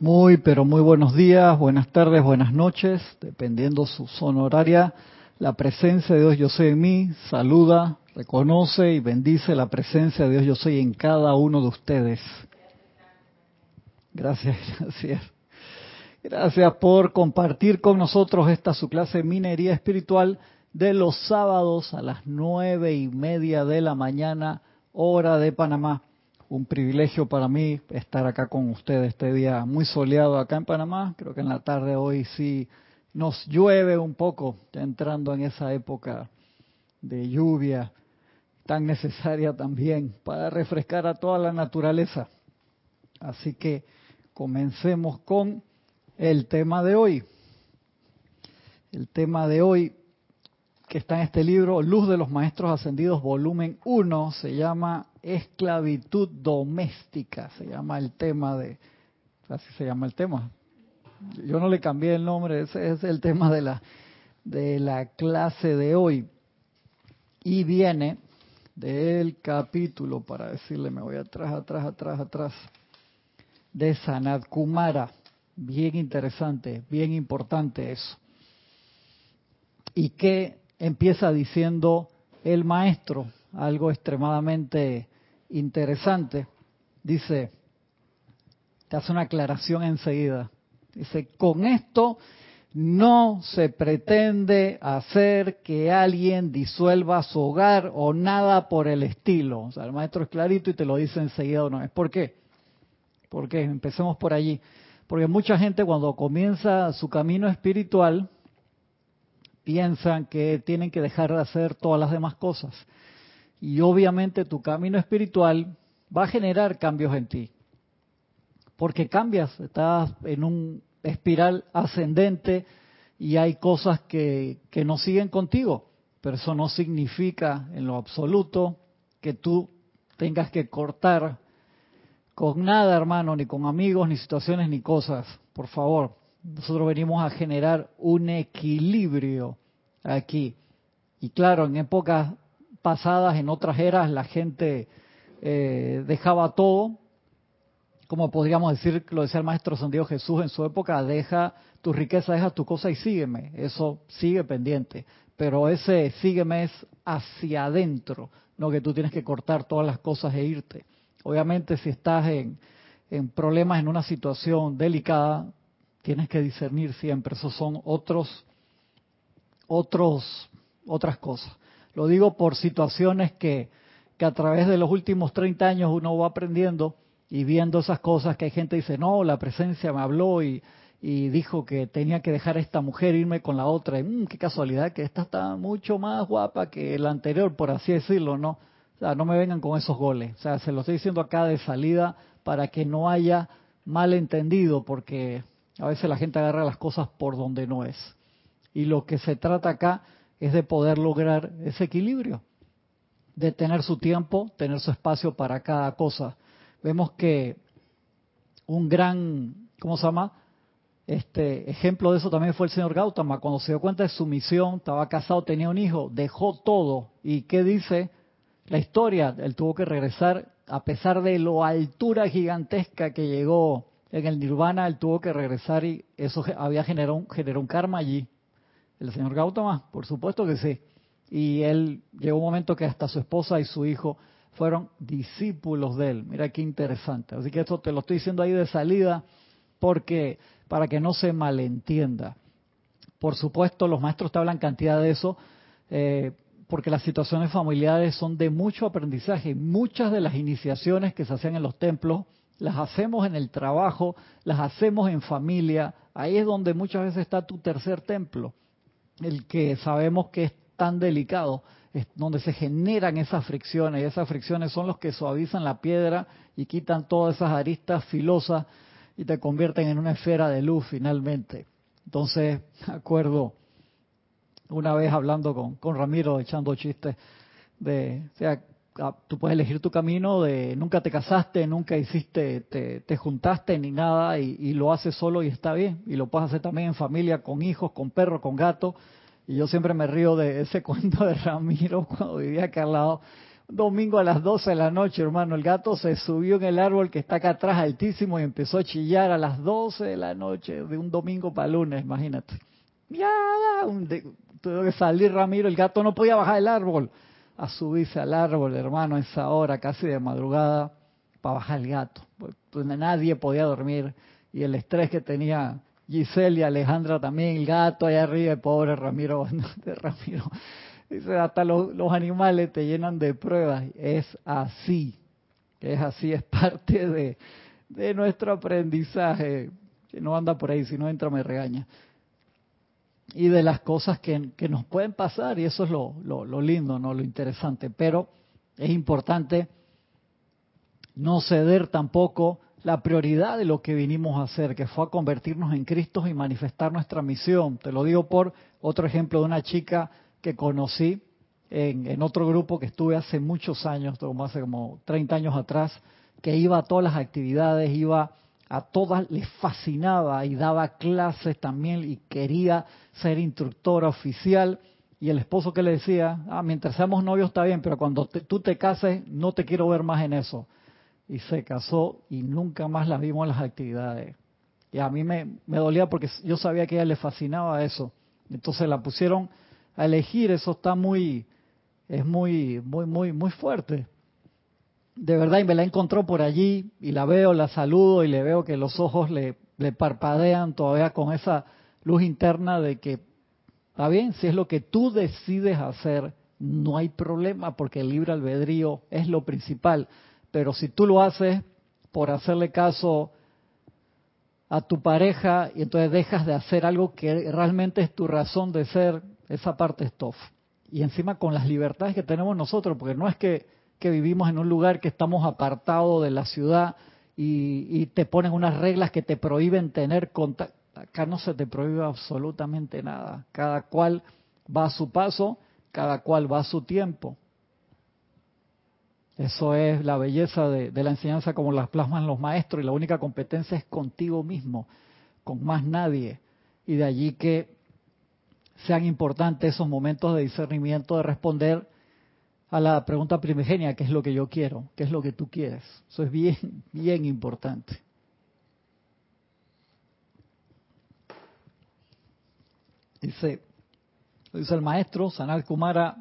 Muy, pero muy buenos días, buenas tardes, buenas noches, dependiendo su zona horaria. La presencia de Dios Yo Soy en mí saluda, reconoce y bendice la presencia de Dios Yo Soy en cada uno de ustedes. Gracias, gracias. Gracias por compartir con nosotros esta su clase minería espiritual de los sábados a las nueve y media de la mañana, hora de Panamá un privilegio para mí estar acá con ustedes este día muy soleado acá en Panamá. Creo que en la tarde hoy sí nos llueve un poco, entrando en esa época de lluvia tan necesaria también para refrescar a toda la naturaleza. Así que comencemos con el tema de hoy. El tema de hoy que está en este libro, Luz de los Maestros Ascendidos, volumen 1, se llama Esclavitud Doméstica, se llama el tema de, así se llama el tema. Yo no le cambié el nombre, ese es el tema de la, de la clase de hoy. Y viene del capítulo, para decirle, me voy atrás, atrás, atrás, atrás, de Sanat Kumara. Bien interesante, bien importante eso. Y que empieza diciendo el maestro, algo extremadamente interesante. Dice, te hace una aclaración enseguida. Dice, con esto no se pretende hacer que alguien disuelva su hogar o nada por el estilo. O sea, el maestro es clarito y te lo dice enseguida no. ¿Es por qué? Porque empecemos por allí. Porque mucha gente cuando comienza su camino espiritual, piensan que tienen que dejar de hacer todas las demás cosas. Y obviamente tu camino espiritual va a generar cambios en ti. Porque cambias, estás en un espiral ascendente y hay cosas que, que no siguen contigo. Pero eso no significa en lo absoluto que tú tengas que cortar con nada, hermano, ni con amigos, ni situaciones, ni cosas. Por favor, nosotros venimos a generar un equilibrio aquí. Y claro, en épocas pasadas, en otras eras, la gente eh, dejaba todo, como podríamos decir, lo decía el maestro San Diego Jesús en su época, deja tu riqueza, deja tu cosa y sígueme. Eso sigue pendiente. Pero ese sígueme es hacia adentro, no que tú tienes que cortar todas las cosas e irte. Obviamente si estás en, en problemas, en una situación delicada, tienes que discernir siempre. Esos son otros, otros, otras cosas. Lo digo por situaciones que, que a través de los últimos 30 años uno va aprendiendo y viendo esas cosas que hay gente que dice, no, la presencia me habló y, y dijo que tenía que dejar a esta mujer irme con la otra. Y, mmm, qué casualidad que esta está mucho más guapa que la anterior, por así decirlo, ¿no? O sea, no me vengan con esos goles. O sea, se lo estoy diciendo acá de salida para que no haya malentendido, porque a veces la gente agarra las cosas por donde no es. Y lo que se trata acá es de poder lograr ese equilibrio, de tener su tiempo, tener su espacio para cada cosa. Vemos que un gran, ¿cómo se llama? Este ejemplo de eso también fue el señor Gautama, cuando se dio cuenta de su misión, estaba casado, tenía un hijo, dejó todo. ¿Y qué dice la historia? Él tuvo que regresar, a pesar de lo altura gigantesca que llegó en el nirvana, él tuvo que regresar y eso había generado generó un karma allí. El señor Gautama, por supuesto que sí. Y él llegó un momento que hasta su esposa y su hijo fueron discípulos de él. Mira qué interesante. Así que esto te lo estoy diciendo ahí de salida porque para que no se malentienda. Por supuesto, los maestros te hablan cantidad de eso, eh, porque las situaciones familiares son de mucho aprendizaje. Muchas de las iniciaciones que se hacen en los templos las hacemos en el trabajo, las hacemos en familia. Ahí es donde muchas veces está tu tercer templo el que sabemos que es tan delicado, es donde se generan esas fricciones, y esas fricciones son los que suavizan la piedra y quitan todas esas aristas filosas y te convierten en una esfera de luz finalmente. Entonces, acuerdo una vez hablando con, con Ramiro, echando chistes, de, o sea, tú puedes elegir tu camino de nunca te casaste, nunca hiciste, te, te juntaste ni nada y, lo haces solo y está bien. Y lo puedes hacer también en familia, con hijos, con perros, con gatos. Y yo siempre me río de ese cuento de Ramiro cuando vivía acá al lado. domingo a las 12 de la noche, hermano, el gato se subió en el árbol que está acá atrás altísimo y empezó a chillar a las 12 de la noche de un domingo para lunes, imagínate. Ya, tuvo que salir Ramiro, el gato no podía bajar el árbol, a subirse al árbol, hermano, a esa hora casi de madrugada, para bajar el gato. Pues, nadie podía dormir y el estrés que tenía Giselle y Alejandra también, el gato allá arriba, el pobre Ramiro, de Ramiro Dice, hasta los, animales te llenan de pruebas. Es así. Es así, es parte de, de nuestro aprendizaje. Que no anda por ahí, si no entra me regaña. Y de las cosas que, nos pueden pasar, y eso es lo, lo, lo lindo, ¿no? Lo interesante. Pero es importante no ceder tampoco la prioridad de lo que vinimos a hacer, que fue a convertirnos en Cristo y manifestar nuestra misión. Te lo digo por otro ejemplo de una chica que conocí en, otro grupo que estuve hace muchos años, como hace como 30 años atrás, que iba a todas las actividades, iba a todas, le fascinaba y daba clases también y quería ser instructora oficial. Y el esposo que le decía, ah, mientras seamos novios está bien, pero cuando tú te cases no te quiero ver más en eso. Y se casó y nunca más la vimos en las actividades. Y a mí me, me dolía porque yo sabía que a ella le fascinaba eso. Entonces la pusieron a elegir, eso está muy, es muy, muy, muy, muy fuerte. De verdad, y me la encontró por allí y la veo, la saludo y le veo que los ojos le, parpadean todavía con esa luz interna de que, está bien, si es lo que tú decides hacer, no hay problema porque el libre albedrío es lo principal. Pero si tú lo haces por hacerle caso a tu pareja y entonces dejas de hacer algo que realmente es tu razón de ser, esa parte es tough. Y encima con las libertades que tenemos nosotros, porque no es que, vivimos en un lugar que estamos apartados de la ciudad y, te ponen unas reglas que te prohíben tener contacto. Acá no se te prohíbe absolutamente nada. Cada cual va a su paso, cada cual va a su tiempo. Eso es la belleza de, la enseñanza como las plasman los maestros y la única competencia es contigo mismo, con más nadie. Y de allí que sean importantes esos momentos de discernimiento, de responder a la pregunta primigenia, ¿qué es lo que yo quiero? ¿Qué es lo que tú quieres? Eso es bien, bien importante. Dice, dice el maestro Sanal Kumara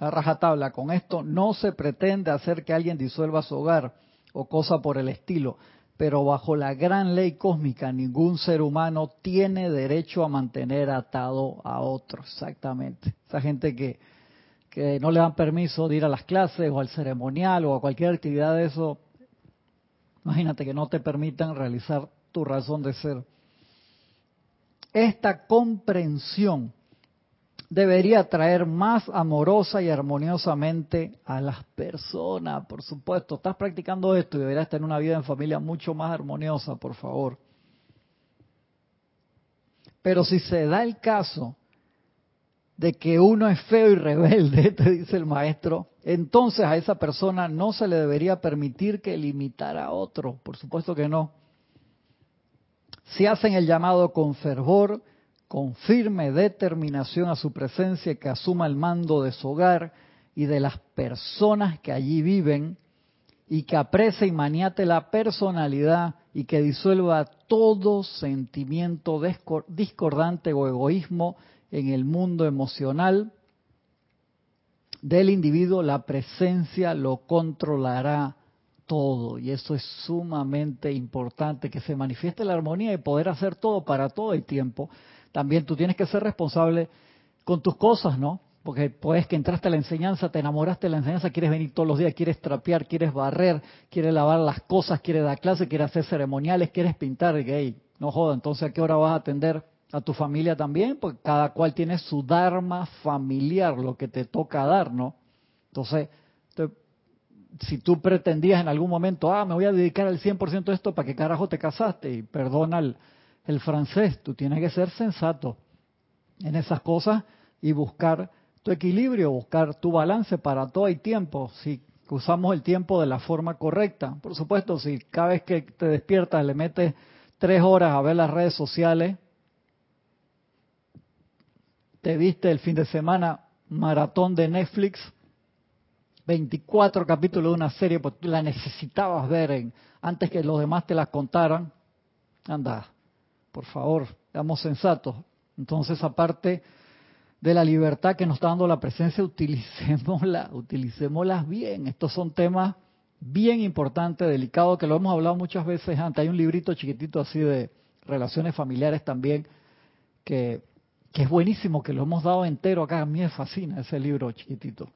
a rajatabla, con esto no se pretende hacer que alguien disuelva su hogar o cosa por el estilo, pero bajo la gran ley cósmica ningún ser humano tiene derecho a mantener atado a otro, exactamente. Esa gente que, que no le dan permiso de ir a las clases o al ceremonial o a cualquier actividad de eso, imagínate que no te permitan realizar tu razón de ser. Esta comprensión debería traer más amorosa y armoniosamente a las personas, por supuesto. Estás practicando esto y deberías tener una vida en familia mucho más armoniosa, por favor. Pero si se da el caso de que uno es feo y rebelde, te dice el maestro, entonces a esa persona no se le debería permitir que limitara a otro. Por supuesto que no. Si hacen el llamado con fervor, con firme determinación a su presencia que asuma el mando de su hogar y de las personas que allí viven y que aprecie y maniate la personalidad y que disuelva todo sentimiento discordante o egoísmo en el mundo emocional del individuo, la presencia lo controlará todo. Y eso es sumamente importante, que se manifieste la armonía y poder hacer todo para todo el tiempo. También tú tienes que ser responsable con tus cosas, ¿no? Porque puedes que entraste a la enseñanza, te enamoraste de la enseñanza, quieres venir todos los días, quieres trapear, quieres barrer, quieres lavar las cosas, quieres dar clases, quieres hacer ceremoniales, quieres pintar, y hey, no joda, entonces a qué hora vas a atender a tu familia también, porque cada cual tiene su dharma familiar, lo que te toca dar, ¿no? Entonces, si tú pretendías en algún momento, ah, me voy a dedicar al 100% a esto, ¿para qué carajo te casaste? Y perdona el, el francés. Tú tienes que ser sensato en esas cosas y buscar tu equilibrio, buscar tu balance para todo el tiempo. Si usamos el tiempo de la forma correcta. Por supuesto, si cada vez que te despiertas le metes tres horas a ver las redes sociales, te viste el fin de semana maratón de Netflix, 24 capítulos de una serie, pues tú la necesitabas ver antes que los demás te la contaran. Anda, por favor, seamos sensatos. Entonces, aparte de la libertad que nos está dando la presencia, utilicémosla, utilicémoslas bien. Estos son temas bien importantes, delicados, que lo hemos hablado muchas veces antes. Hay un librito chiquitito así de relaciones familiares también, que, que es buenísimo, que lo hemos dado entero acá. A mí me fascina ese libro chiquitito.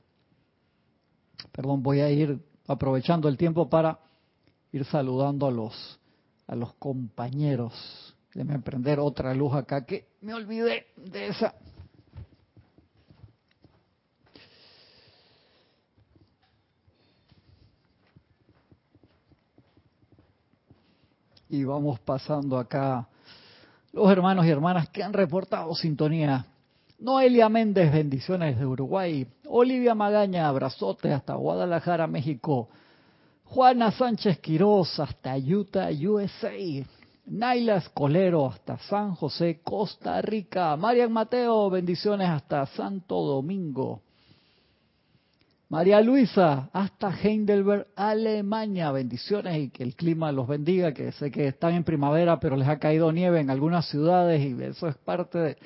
Perdón, voy a ir aprovechando el tiempo para ir saludando a los, a los compañeros. Déjame prender otra luz acá que me olvidé de esa. Y vamos pasando acá los hermanos y hermanas que han reportado sintonía. Noelia Méndez, bendiciones de Uruguay. Olivia Magaña, abrazote hasta Guadalajara, México. Juana Sánchez Quiroz hasta Utah, USA. Naila Escolero hasta San José, Costa Rica. Marian Mateo, bendiciones hasta Santo Domingo. María Luisa, hasta Heidelberg, Alemania. Bendiciones y que el clima los bendiga, que sé que están en primavera, pero les ha caído nieve en algunas ciudades y eso es parte de,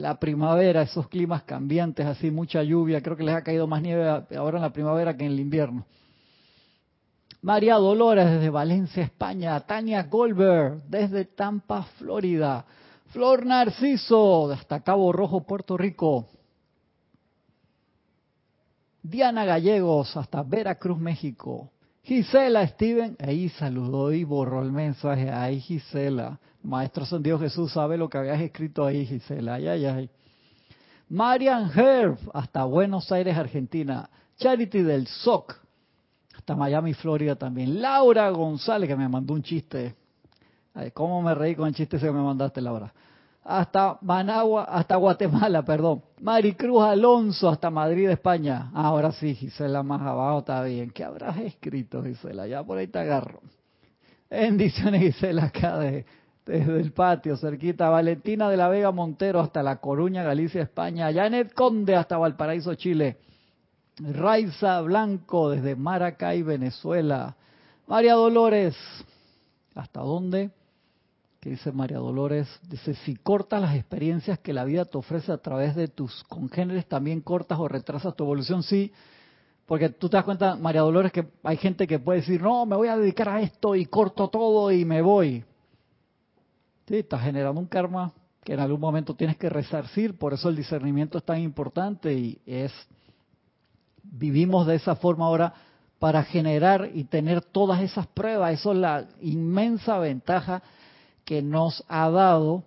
la primavera, esos climas cambiantes, así mucha lluvia. Creo que les ha caído más nieve ahora en la primavera que en el invierno. María Dolores desde Valencia, España. Tania Goldberg desde Tampa, Florida. Flor Narciso hasta Cabo Rojo, Puerto Rico. Diana Gallegos hasta Veracruz, México. Gisela Steven, ahí saludó y borró el mensaje. Ay, Gisela. Maestro San Dios Jesús sabe lo que habías escrito ahí, Gisela. Ay, ay, ay. Marian Herb, hasta Buenos Aires, Argentina. Charity del SOC, hasta Miami, Florida también. Laura González, que me mandó un chiste. Ay, ¿Cómo me reí con el chiste que me mandaste, Laura? Hasta Managua, hasta Guatemala, perdón. Maricruz Alonso, hasta Madrid, España. Ahora sí, Gisela, más abajo está bien. ¿Qué habrás escrito, Gisela? Ya por ahí te agarro. Bendiciones, Gisela, acá de, desde el patio, cerquita. Valentina de la Vega Montero, hasta La Coruña, Galicia, España. Janet Conde, hasta Valparaíso, Chile. Raiza Blanco desde Maracay, Venezuela. María Dolores, ¿hasta dónde? ¿Qué dice María Dolores? Dice, si cortas las experiencias que la vida te ofrece a través de tus congéneres, también cortas o retrasas tu evolución. Sí, porque tú te das cuenta, María Dolores, que hay gente que puede decir, no, me voy a dedicar a esto y corto todo y me voy. Sí, estás generando un karma que en algún momento tienes que resarcir, por eso el discernimiento es tan importante y es vivimos de esa forma ahora para generar y tener todas esas pruebas. Eso es la inmensa ventaja que nos ha dado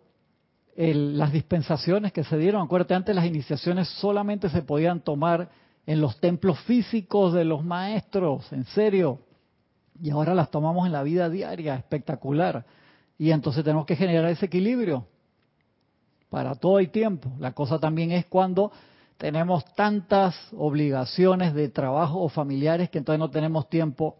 las dispensaciones que se dieron. Acuérdate, antes las iniciaciones solamente se podían tomar en los templos físicos de los maestros, en serio. Y ahora las tomamos en la vida diaria, espectacular. Y entonces tenemos que generar ese equilibrio para todo el tiempo. La cosa también es cuando tenemos tantas obligaciones de trabajo o familiares que entonces no tenemos tiempo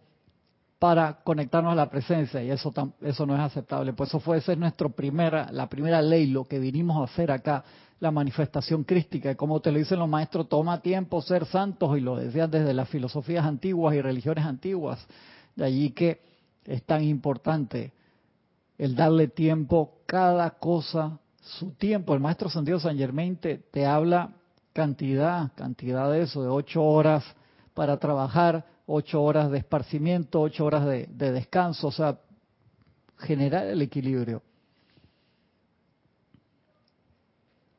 para conectarnos a la presencia y eso eso no es aceptable. Pues eso fue esa es nuestra primera la primera ley, lo que vinimos a hacer acá, la manifestación crística. Y como te lo dicen los maestros, toma tiempo ser santos y lo decían desde las filosofías antiguas y religiones antiguas. De allí que es tan importante el darle tiempo cada cosa su tiempo. El maestro Santiago San Germain te, te habla cantidad, cantidad de eso, de ocho horas para trabajar, ocho horas de esparcimiento, ocho horas de, descanso, o sea, generar el equilibrio.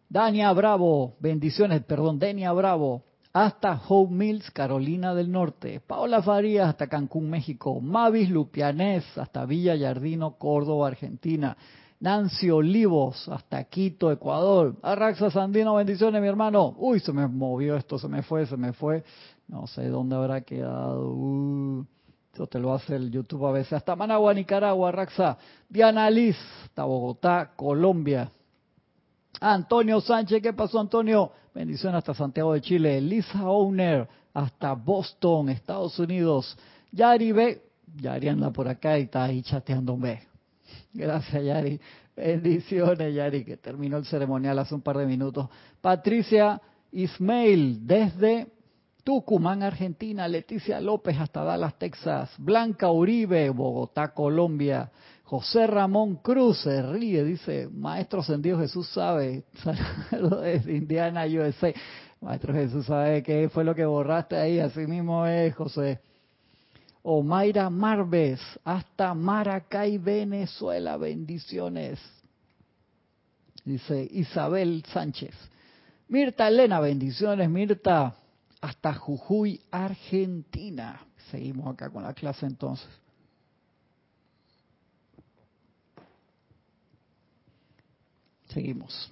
Dania Bravo, bendiciones, perdón, Denia Bravo, hasta Home Mills, Carolina del Norte. Paola Farías, hasta Cancún, México. Mavis Lupianés, hasta Villa Yardino, Córdoba, Argentina. Nancy Olivos, hasta Quito, Ecuador. Arraxa Sandino, bendiciones, mi hermano. Uy, se me movió esto, se me fue, se me fue. No sé dónde habrá quedado. Uh, te lo hace el YouTube a veces. Hasta Managua, Nicaragua, Arraxa. Diana Liz, hasta Bogotá, Colombia. Antonio Sánchez, ¿qué pasó, Antonio? Bendiciones hasta Santiago de Chile. Lisa Owner, hasta Boston, Estados Unidos. Yari B. Yari anda por acá y está ahí chateando un B. Gracias, Yari. Bendiciones, Yari, que terminó el ceremonial hace un par de minutos. Patricia Ismail, desde Tucumán, Argentina, Leticia López hasta Dallas, Texas, Blanca Uribe, Bogotá, Colombia, José Ramón Cruz se ríe, dice, Maestro Ascendido Jesús sabe, saludos desde Indiana, USA. Maestro Jesús sabe qué fue lo que borraste ahí, así mismo es, José. Omaira Marves, hasta Maracay, Venezuela, bendiciones. Dice Isabel Sánchez. Mirta Elena, bendiciones, Mirta hasta Jujuy, Argentina. Seguimos acá con la clase entonces. Seguimos.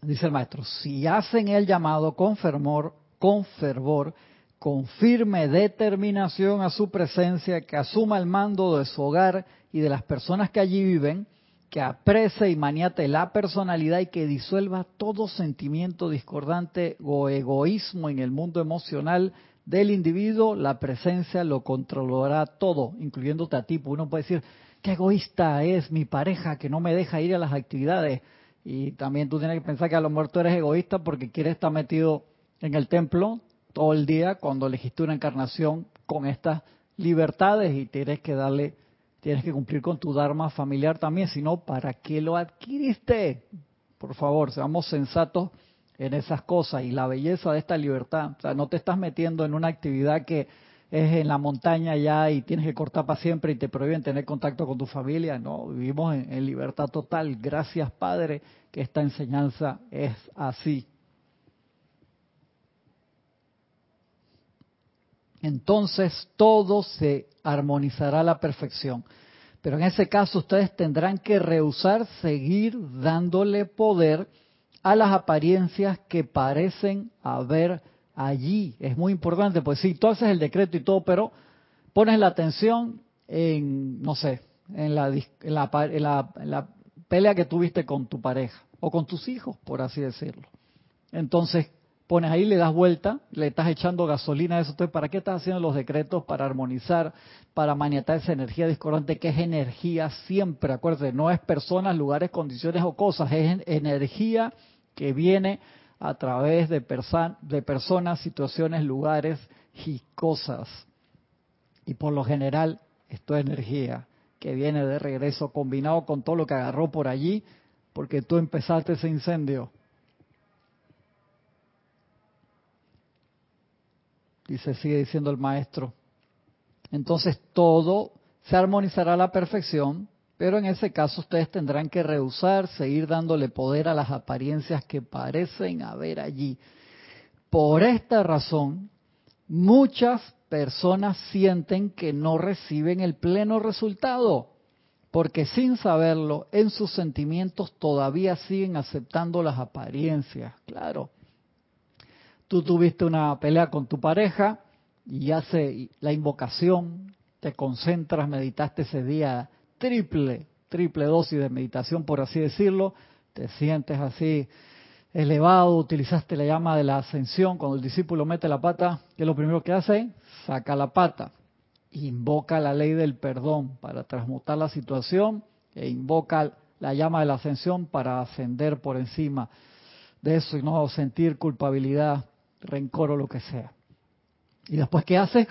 Dice el maestro, si hacen el llamado con fervor, con fervor, con firme determinación a su presencia, que asuma el mando de su hogar y de las personas que allí viven, que aprese y maniate la personalidad y que disuelva todo sentimiento discordante o egoísmo en el mundo emocional del individuo, la presencia lo controlará todo, incluyéndote a ti. Uno puede decir, qué egoísta es mi pareja que no me deja ir a las actividades. Y también tú tienes que pensar que a lo mejor tú eres egoísta porque quieres estar metido en el templo todo el día cuando elegiste una encarnación con estas libertades y tienes que darle Tienes que cumplir con tu Dharma familiar también, si no, ¿para qué lo adquiriste? Por favor, seamos sensatos en esas cosas y la belleza de esta libertad. O sea, no te estás metiendo en una actividad que es en la montaña ya y tienes que cortar para siempre y te prohíben tener contacto con tu familia. No, vivimos en, en libertad total. Gracias, Padre, que esta enseñanza es así. Entonces todo se armonizará a la perfección. Pero en ese caso ustedes tendrán que rehusar seguir dándole poder a las apariencias que parecen haber allí. Es muy importante, pues sí, tú haces el decreto y todo, pero pones la atención en, no sé, en la, en la, en la pelea que tuviste con tu pareja o con tus hijos, por así decirlo. Entonces, pones ahí, le das vuelta, le estás echando gasolina a eso. Entonces, ¿para qué estás haciendo los decretos? Para armonizar, para maniatar esa energía discordante, que es energía siempre. Acuérdate, no es personas, lugares, condiciones o cosas, es energía que viene a través de, personas, situaciones, lugares y cosas. Y por lo general, esto es energía que viene de regreso combinado con todo lo que agarró por allí, porque tú empezaste ese incendio dice, sigue diciendo el maestro. Entonces todo se armonizará a la perfección, pero en ese caso ustedes tendrán que rehusar seguir dándole poder a las apariencias que parecen haber allí. Por esta razón, muchas personas sienten que no reciben el pleno resultado, porque sin saberlo, en sus sentimientos todavía siguen aceptando las apariencias. Claro, tú tuviste una pelea con tu pareja y hace la invocación, te concentras, meditaste ese día triple, triple dosis de meditación, por así decirlo, te sientes así elevado, utilizaste la llama de la ascensión, cuando el discípulo mete la pata, ¿qué es lo primero que hace? Saca la pata, invoca la ley del perdón para transmutar la situación e invoca la llama de la ascensión para ascender por encima de eso y no sentir culpabilidad rencor o lo que sea. Y después, ¿qué hace?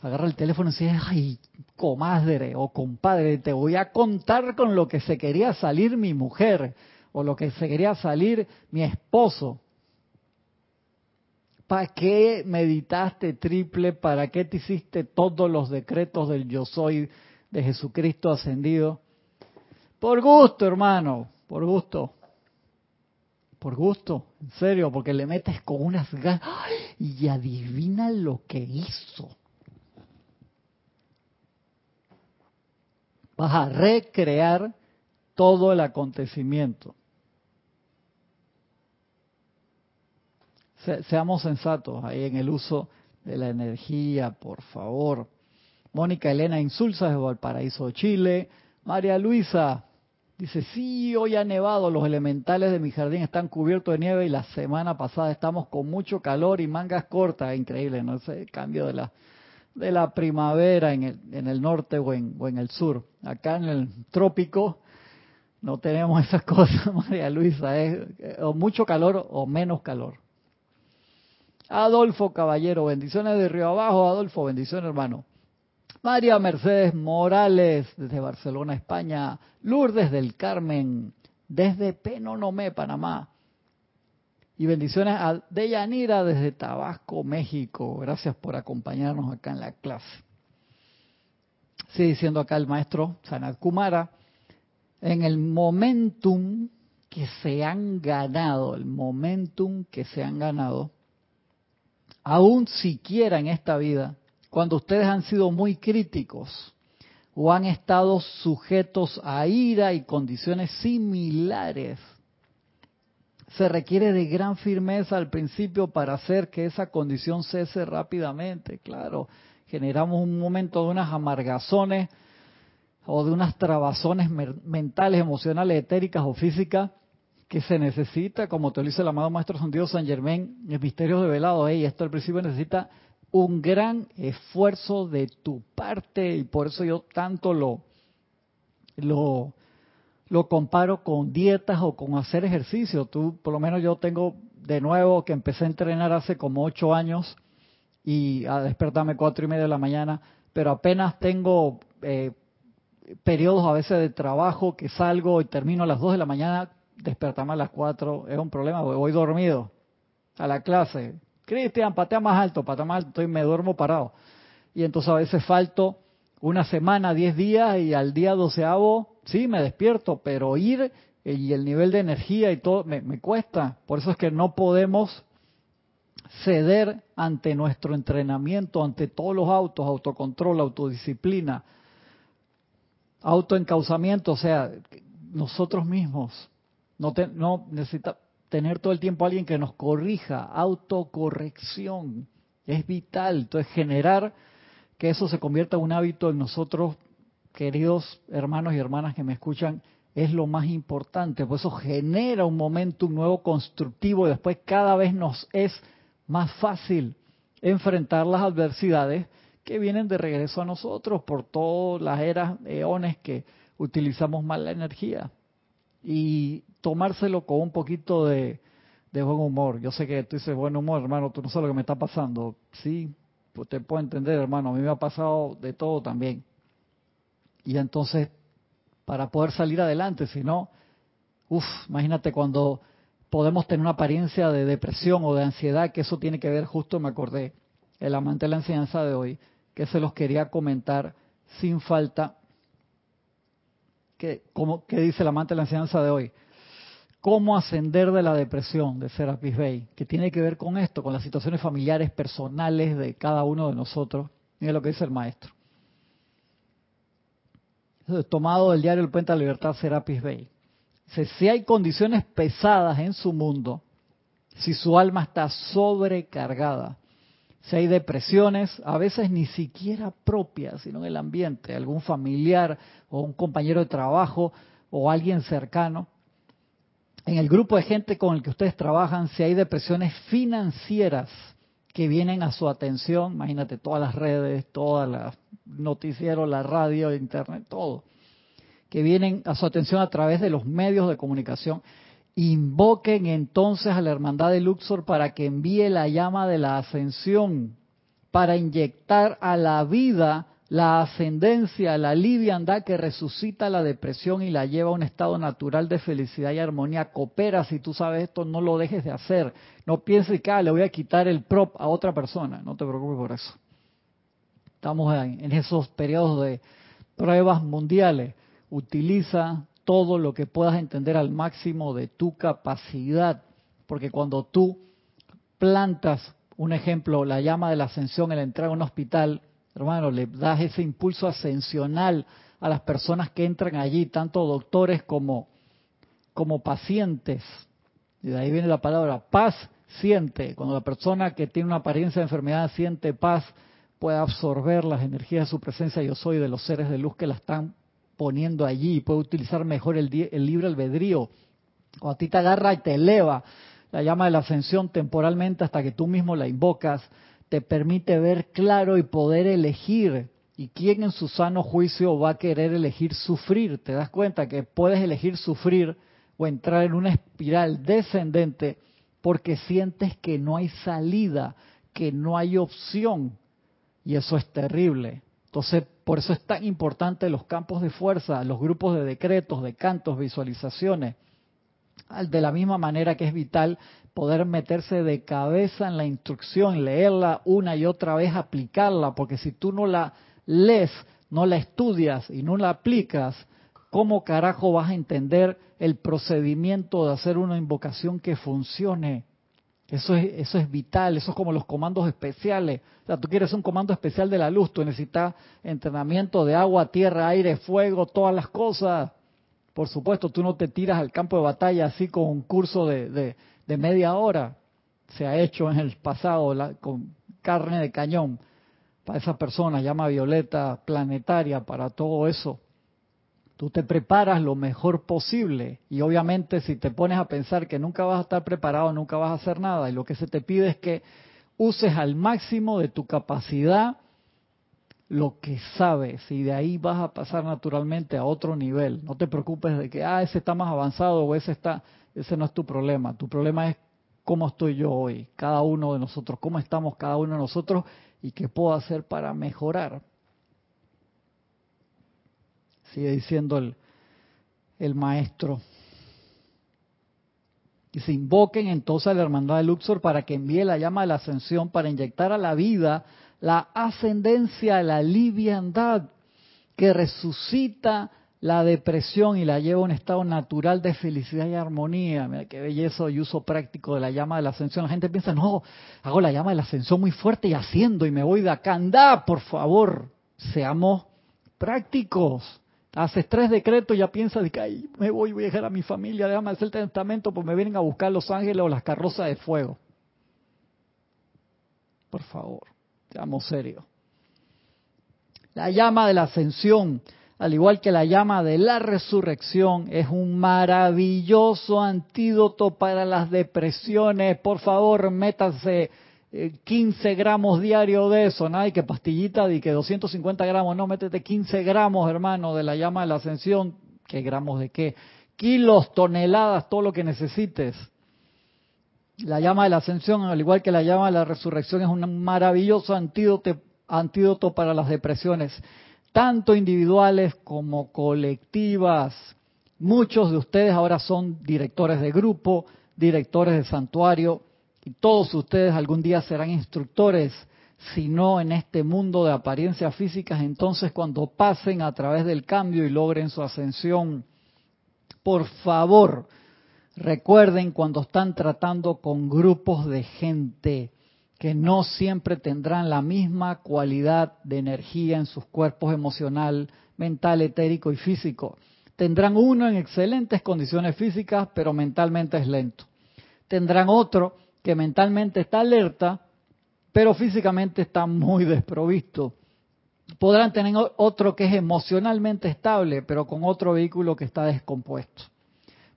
Agarra el teléfono y dice, ay, comadre o compadre, te voy a contar con lo que se quería salir mi mujer o lo que se quería salir mi esposo. ¿Para qué meditaste triple? ¿Para qué te hiciste todos los decretos del yo soy de Jesucristo ascendido? Por gusto, hermano, por gusto por gusto, en serio, porque le metes con unas ganas y adivina lo que hizo. Vas a recrear todo el acontecimiento. seamos sensatos ahí en el uso de la energía, por favor. Mónica Elena Insulza de Valparaíso, Chile. María Luisa Dice, sí, hoy ha nevado, los elementales de mi jardín están cubiertos de nieve y la semana pasada estamos con mucho calor y mangas cortas. Increíble, ¿no? Ese cambio de la, de la primavera en el, en el norte o en, o en el sur. Acá en el trópico no tenemos esas cosas, María Luisa, es o mucho calor o menos calor. Adolfo Caballero, bendiciones de Río Abajo, Adolfo, bendiciones hermano. María Mercedes Morales, desde Barcelona, España. Lourdes del Carmen, desde Penonomé, Panamá. Y bendiciones a Deyanira desde Tabasco, México. Gracias por acompañarnos acá en la clase. Sigue diciendo acá el maestro Sanat Kumara, en el momentum que se han ganado, el momentum que se han ganado, aún siquiera en esta vida, cuando ustedes han sido muy críticos o han estado sujetos a ira y condiciones similares, se requiere de gran firmeza al principio para hacer que esa condición cese rápidamente. Claro, generamos un momento de unas amargazones o de unas trabazones mentales, emocionales, etéricas o físicas que se necesita, como te lo dice el amado Maestro Santiago San Germán, el misterio revelado, y esto al principio necesita un gran esfuerzo de tu parte y por eso yo tanto lo, lo, comparo con dietas o con hacer ejercicio. Tú, por lo menos yo tengo de nuevo que empecé a entrenar hace como ocho años y a despertarme cuatro y media de la mañana, pero apenas tengo eh, periodos a veces de trabajo que salgo y termino a las dos de la mañana, despertarme a las cuatro es un problema, voy dormido a la clase, Cristian, patea más alto, patea más alto, estoy, me duermo parado. Y entonces a veces falto una semana, diez días y al día doceavo, sí, me despierto, pero ir y el nivel de energía y todo me, cuesta. Por eso es que no podemos ceder ante nuestro entrenamiento, ante todos los autos, autocontrol, autodisciplina, autoencauzamiento, o sea, nosotros mismos. No, te, tener todo el tiempo alguien que nos corrija, autocorrección, es vital. Entonces, generar que eso se convierta en un hábito en nosotros, queridos hermanos y hermanas que me escuchan, es lo más importante. Por eso genera un momento nuevo constructivo y después cada vez nos es más fácil enfrentar las adversidades que vienen de regreso a nosotros por todas las eras, eones que utilizamos mal la energía. Y tomárselo con un poquito de, buen humor. Yo sé que tú dices buen humor, hermano, tú no sabes lo que me está pasando. Sí, pues te puedo entender, hermano, a mí me ha pasado de todo también. Y entonces, para poder salir adelante, si no, uff, imagínate cuando podemos tener una apariencia de depresión o de ansiedad, que eso tiene que ver, justo me acordé, el amante de la enseñanza de hoy, que se los quería comentar sin falta, que, como, que dice el amante de la enseñanza de hoy, cómo ascender de la depresión de Serapis Bay, que tiene que ver con esto, con las situaciones familiares, personales de cada uno de nosotros. Mira lo que dice el maestro. tomado del diario El Puente de la Libertad Serapis Bay. Dice, si hay condiciones pesadas en su mundo, si su alma está sobrecargada, si hay depresiones, a veces ni siquiera propias, sino en el ambiente, algún familiar o un compañero de trabajo o alguien cercano, en el grupo de gente con el que ustedes trabajan, si hay depresiones financieras que vienen a su atención, imagínate todas las redes, todas las noticieros, la radio, internet, todo, que vienen a su atención a través de los medios de comunicación, invoquen entonces a la hermandad de Luxor para que envíe la llama de la ascensión, para inyectar a la vida la ascendencia, la liviandad que resucita la depresión y la lleva a un estado natural de felicidad y armonía. Coopera, si tú sabes esto, no lo dejes de hacer. No pienses que ah, le voy a quitar el prop a otra persona. No te preocupes por eso. Estamos en esos periodos de pruebas mundiales. Utiliza todo lo que puedas entender al máximo de tu capacidad. Porque cuando tú plantas, un ejemplo, la llama de la ascensión en la entrada a un hospital, hermano, le das ese impulso ascensional a las personas que entran allí, tanto doctores como, como pacientes. Y de ahí viene la palabra paz, siente. Cuando la persona que tiene una apariencia de enfermedad siente paz, puede absorber las energías de su presencia yo soy de los seres de luz que la están poniendo allí puede utilizar mejor el, el libre albedrío. Cuando a ti te agarra y te eleva la llama de la ascensión temporalmente hasta que tú mismo la invocas, te permite ver claro y poder elegir. ¿Y quién en su sano juicio va a querer elegir sufrir? Te das cuenta que puedes elegir sufrir o entrar en una espiral descendente porque sientes que no hay salida, que no hay opción. Y eso es terrible. Entonces, por eso es tan importante los campos de fuerza, los grupos de decretos, de cantos, visualizaciones. De la misma manera que es vital poder meterse de cabeza en la instrucción, leerla una y otra vez, aplicarla, porque si tú no la lees, no la estudias y no la aplicas, ¿cómo carajo vas a entender el procedimiento de hacer una invocación que funcione? Eso es, eso es vital, eso es como los comandos especiales. O sea, tú quieres un comando especial de la luz, tú necesitas entrenamiento de agua, tierra, aire, fuego, todas las cosas. Por supuesto, tú no te tiras al campo de batalla así con un curso de, de, media hora. Se ha hecho en el pasado con carne de cañón para esa persona, llama violeta planetaria para todo eso. Tú te preparas lo mejor posible y obviamente si te pones a pensar que nunca vas a estar preparado, nunca vas a hacer nada y lo que se te pide es que uses al máximo de tu capacidad lo que sabes y de ahí vas a pasar naturalmente a otro nivel. No te preocupes de que, ah, ese está más avanzado o ese está, ese no es tu problema. Tu problema es cómo estoy yo hoy, cada uno de nosotros, cómo estamos cada uno de nosotros y qué puedo hacer para mejorar. Sigue diciendo el, el maestro. Y se invoquen entonces a la hermandad de Luxor para que envíe la llama de la ascensión para inyectar a la vida la ascendencia, la liviandad que resucita la depresión y la lleva a un estado natural de felicidad y armonía. Mira qué belleza y uso práctico de la llama de la ascensión. La gente piensa, no, hago la llama de la ascensión muy fuerte y haciendo y me voy de acá. Anda, por favor, seamos prácticos. Haces tres decretos y ya piensas de que Ay, me voy, voy a dejar a mi familia, déjame hacer el testamento, pues me vienen a buscar los ángeles o las carrozas de fuego. Por favor, seamos serios. La llama de la ascensión, al igual que la llama de la resurrección, es un maravilloso antídoto para las depresiones. Por favor, métase 15 gramos diarios de eso, nada, y que pastillita de que 250 gramos, no, métete 15 gramos, hermano, de la llama de la ascensión, ¿qué gramos de qué? Kilos, toneladas, todo lo que necesites. La llama de la ascensión, al igual que la llama de la resurrección, es un maravilloso antídoto, para las depresiones, tanto individuales como colectivas. Muchos de ustedes ahora son directores de grupo, directores de santuario, todos ustedes algún día serán instructores, si no en este mundo de apariencias físicas, entonces cuando pasen a través del cambio y logren su ascensión, por favor, recuerden cuando están tratando con grupos de gente que no siempre tendrán la misma cualidad de energía en sus cuerpos emocional, mental, etérico y físico. Tendrán uno en excelentes condiciones físicas, pero mentalmente es lento. Tendrán otro que mentalmente está alerta, pero físicamente está muy desprovisto. Podrán tener otro que es emocionalmente estable, pero con otro vehículo que está descompuesto.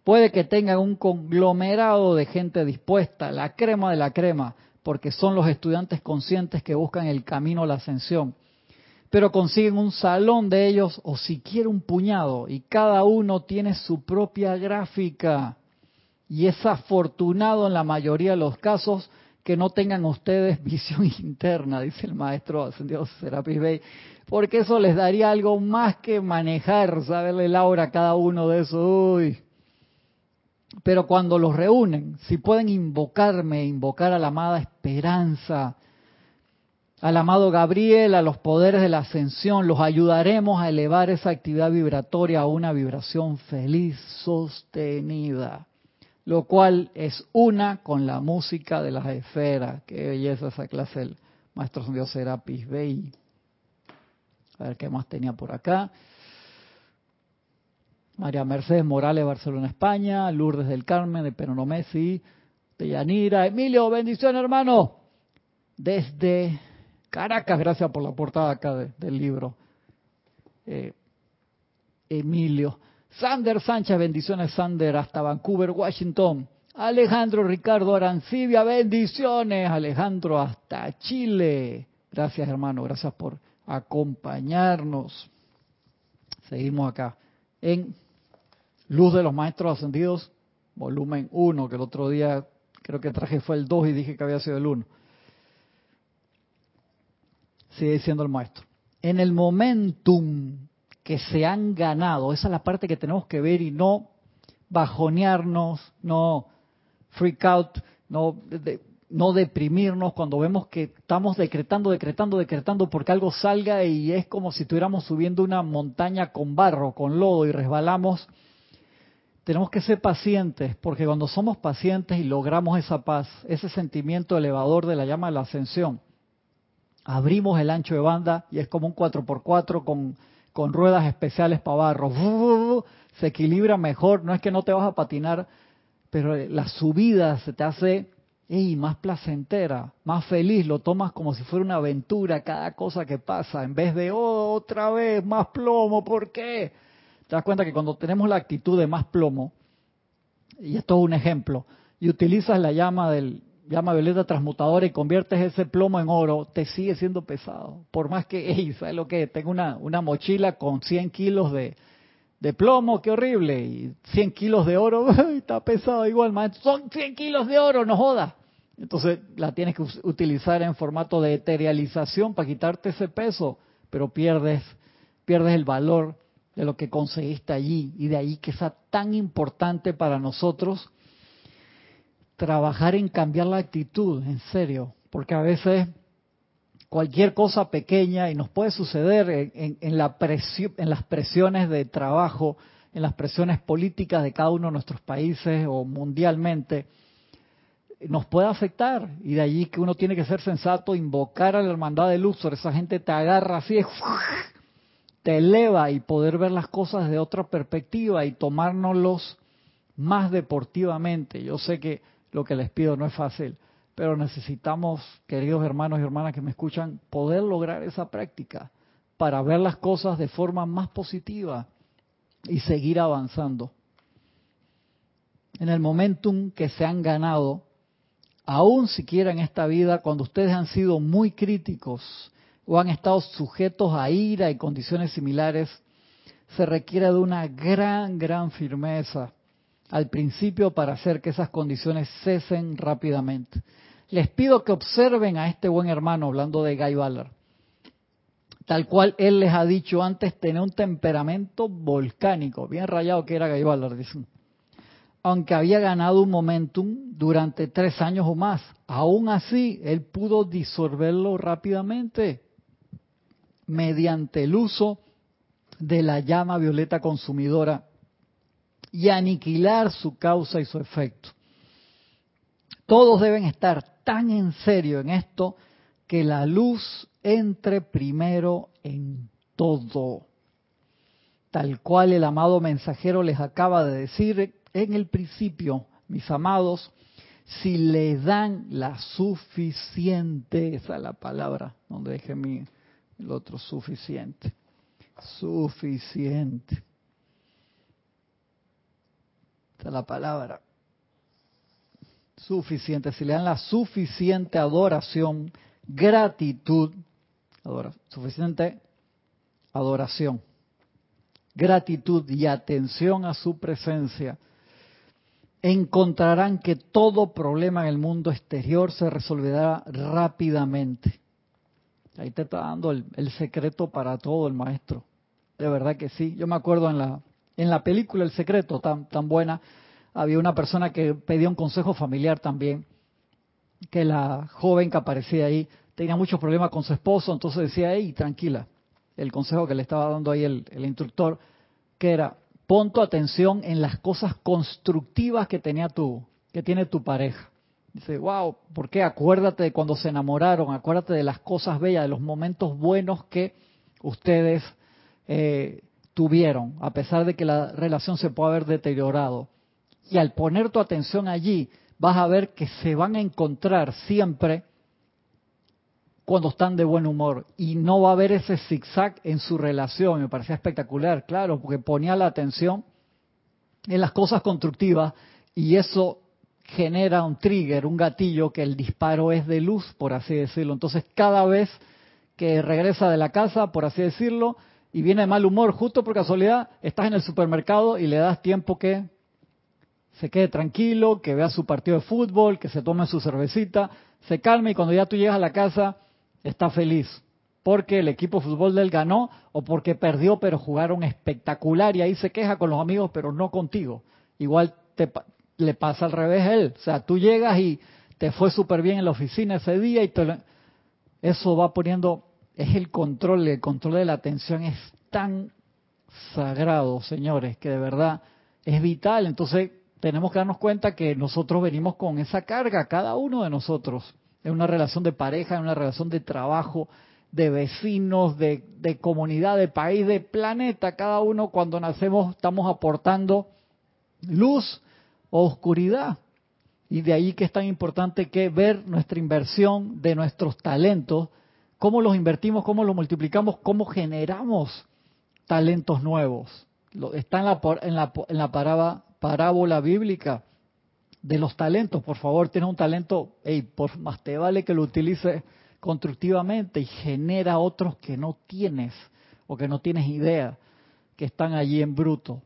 Puede que tengan un conglomerado de gente dispuesta, la crema de la crema, porque son los estudiantes conscientes que buscan el camino a la ascensión. Pero consiguen un salón de ellos o siquiera un puñado y cada uno tiene su propia gráfica y es afortunado en la mayoría de los casos que no tengan ustedes visión interna, dice el maestro ascendido Serapis Bey, porque eso les daría algo más que manejar, saberle Laura a cada uno de esos. Uy. Pero cuando los reúnen, si pueden invocarme, invocar a la amada esperanza, al amado Gabriel, a los poderes de la ascensión, los ayudaremos a elevar esa actividad vibratoria a una vibración feliz, sostenida lo cual es una con la música de las esferas. Qué belleza esa clase el maestro Dios Serapis Bey. A ver qué más tenía por acá. María Mercedes Morales, Barcelona, España. Lourdes del Carmen, de Peronomesi. De Yanira. Emilio, bendición, hermano. Desde Caracas, gracias por la portada acá del libro. Eh, Emilio. Sander Sánchez, bendiciones Sander, hasta Vancouver, Washington. Alejandro Ricardo Arancibia, bendiciones. Alejandro, hasta Chile. Gracias hermano, gracias por acompañarnos. Seguimos acá en Luz de los Maestros Ascendidos, volumen 1, que el otro día Creo que traje fue el 2 y dije que había sido el 1. Sigue diciendo el maestro. En el momentum que se han ganado, esa es la parte que tenemos que ver y no bajonearnos, no freak out, no, no deprimirnos cuando vemos que estamos decretando, decretando, decretando porque algo salga y es como si estuviéramos subiendo una montaña con barro, con lodo y resbalamos. Tenemos que ser pacientes porque cuando somos pacientes y logramos esa paz, ese sentimiento elevador de la llama de la ascensión, abrimos el ancho de banda y es como un 4x4 con, con ruedas especiales para barro. Se equilibra mejor, no es que no te vas a patinar, pero la subida se te hace más placentera, más feliz, lo tomas como si fuera una aventura cada cosa que pasa, en vez de oh, otra vez más plomo, ¿por qué? Te das cuenta que cuando tenemos la actitud de más plomo, y esto es un ejemplo, y utilizas la llama del, llama violeta transmutadora y conviertes ese plomo en oro, te sigue siendo pesado. Por más que, hey, ¿sabes lo que? Tengo una, una mochila con 100 kilos de, de plomo, qué horrible, y 100 kilos de oro, está pesado igual, maestro, son 100 kilos de oro, no joda. Entonces la tienes que utilizar en formato de eterialización para quitarte ese peso, pero pierdes, pierdes el valor de lo que conseguiste allí y de ahí que sea tan importante para nosotros trabajar en cambiar la actitud, en serio, porque a veces cualquier cosa pequeña, y nos puede suceder en, la en las presiones de trabajo, en las presiones políticas de cada uno de nuestros países o mundialmente, nos puede afectar. Y de allí que uno tiene que ser sensato, invocar a la hermandad de Luxor, esa gente te agarra así, te eleva y poder ver las cosas de otra perspectiva y tomárnoslos más deportivamente. Yo sé que lo que les pido no es fácil, pero necesitamos, queridos hermanos y hermanas que me escuchan, poder lograr esa práctica para ver las cosas de forma más positiva y seguir avanzando. En el momentum que se han ganado, aún siquiera en esta vida, cuando ustedes han sido muy críticos o han estado sujetos a ira y condiciones similares, se requiere de una gran, gran firmeza al principio para hacer que esas condiciones cesen rápidamente. Les pido que observen a este buen hermano, hablando de Guy Ballard. Tal cual él les ha dicho antes, tenía un temperamento volcánico, bien rayado que era Guy Ballard, dicen. Aunque había ganado un momentum durante tres años o más, aún así él pudo disolverlo rápidamente mediante el uso de la llama violeta consumidora y aniquilar su causa y su efecto. Todos deben estar tan en serio en esto que la luz entre primero en todo. Tal cual el amado mensajero les acaba de decir en el principio, mis amados, si le dan la suficiente, esa es la palabra, donde dejé mi, el otro suficiente, suficiente la palabra. Suficiente. Si le dan la suficiente adoración, gratitud, suficiente adoración, gratitud y atención a su presencia, encontrarán que todo problema en el mundo exterior se resolverá rápidamente. Ahí te está dando el, secreto para todo el maestro. De verdad que sí. Yo me acuerdo en la, en la película El Secreto, tan, tan buena, había una persona que pedía un consejo familiar también, que la joven que aparecía ahí tenía muchos problemas con su esposo, entonces decía, hey, tranquila, el consejo que le estaba dando ahí el, instructor, que era, pon tu atención en las cosas constructivas que tenía tu, que tiene tu pareja. Dice, wow, ¿por qué? Acuérdate de cuando se enamoraron, acuérdate de las cosas bellas, de los momentos buenos que ustedes eh, tuvieron, a pesar de que la relación se pueda haber deteriorado. Y al poner tu atención allí, vas a ver que se van a encontrar siempre cuando están de buen humor y no va a haber ese zigzag en su relación. Me parecía espectacular, claro, porque ponía la atención en las cosas constructivas y eso genera un trigger, un gatillo que el disparo es de luz, por así decirlo. Entonces, cada vez que regresa de la casa, por así decirlo, y viene de mal humor, justo por casualidad, estás en el supermercado y le das tiempo que se quede tranquilo, que vea su partido de fútbol, que se tome su cervecita, se calme y cuando ya tú llegas a la casa está feliz porque el equipo de fútbol del ganó o porque perdió pero jugaron espectacular y ahí se queja con los amigos pero no contigo. Igual te, le pasa al revés a él. O sea, tú llegas y te fue súper bien en la oficina ese día y eso va poniendo, es el control, el control de la atención es tan sagrado, señores, que de verdad es vital. Entonces tenemos que darnos cuenta que nosotros venimos con esa carga, cada uno de nosotros, en una relación de pareja, en una relación de trabajo, de vecinos, de, de comunidad, de país, de planeta. Cada uno cuando nacemos estamos aportando luz o oscuridad. Y de ahí que es tan importante que ver nuestra inversión de nuestros talentos, cómo los invertimos, cómo los multiplicamos, cómo generamos talentos nuevos. Está en la, en la, en la parábola, parábola bíblica de los talentos. Por favor, tienes un talento, hey, por más te vale que lo utilices constructivamente y genera otros que no tienes o que no tienes idea, que están allí en bruto.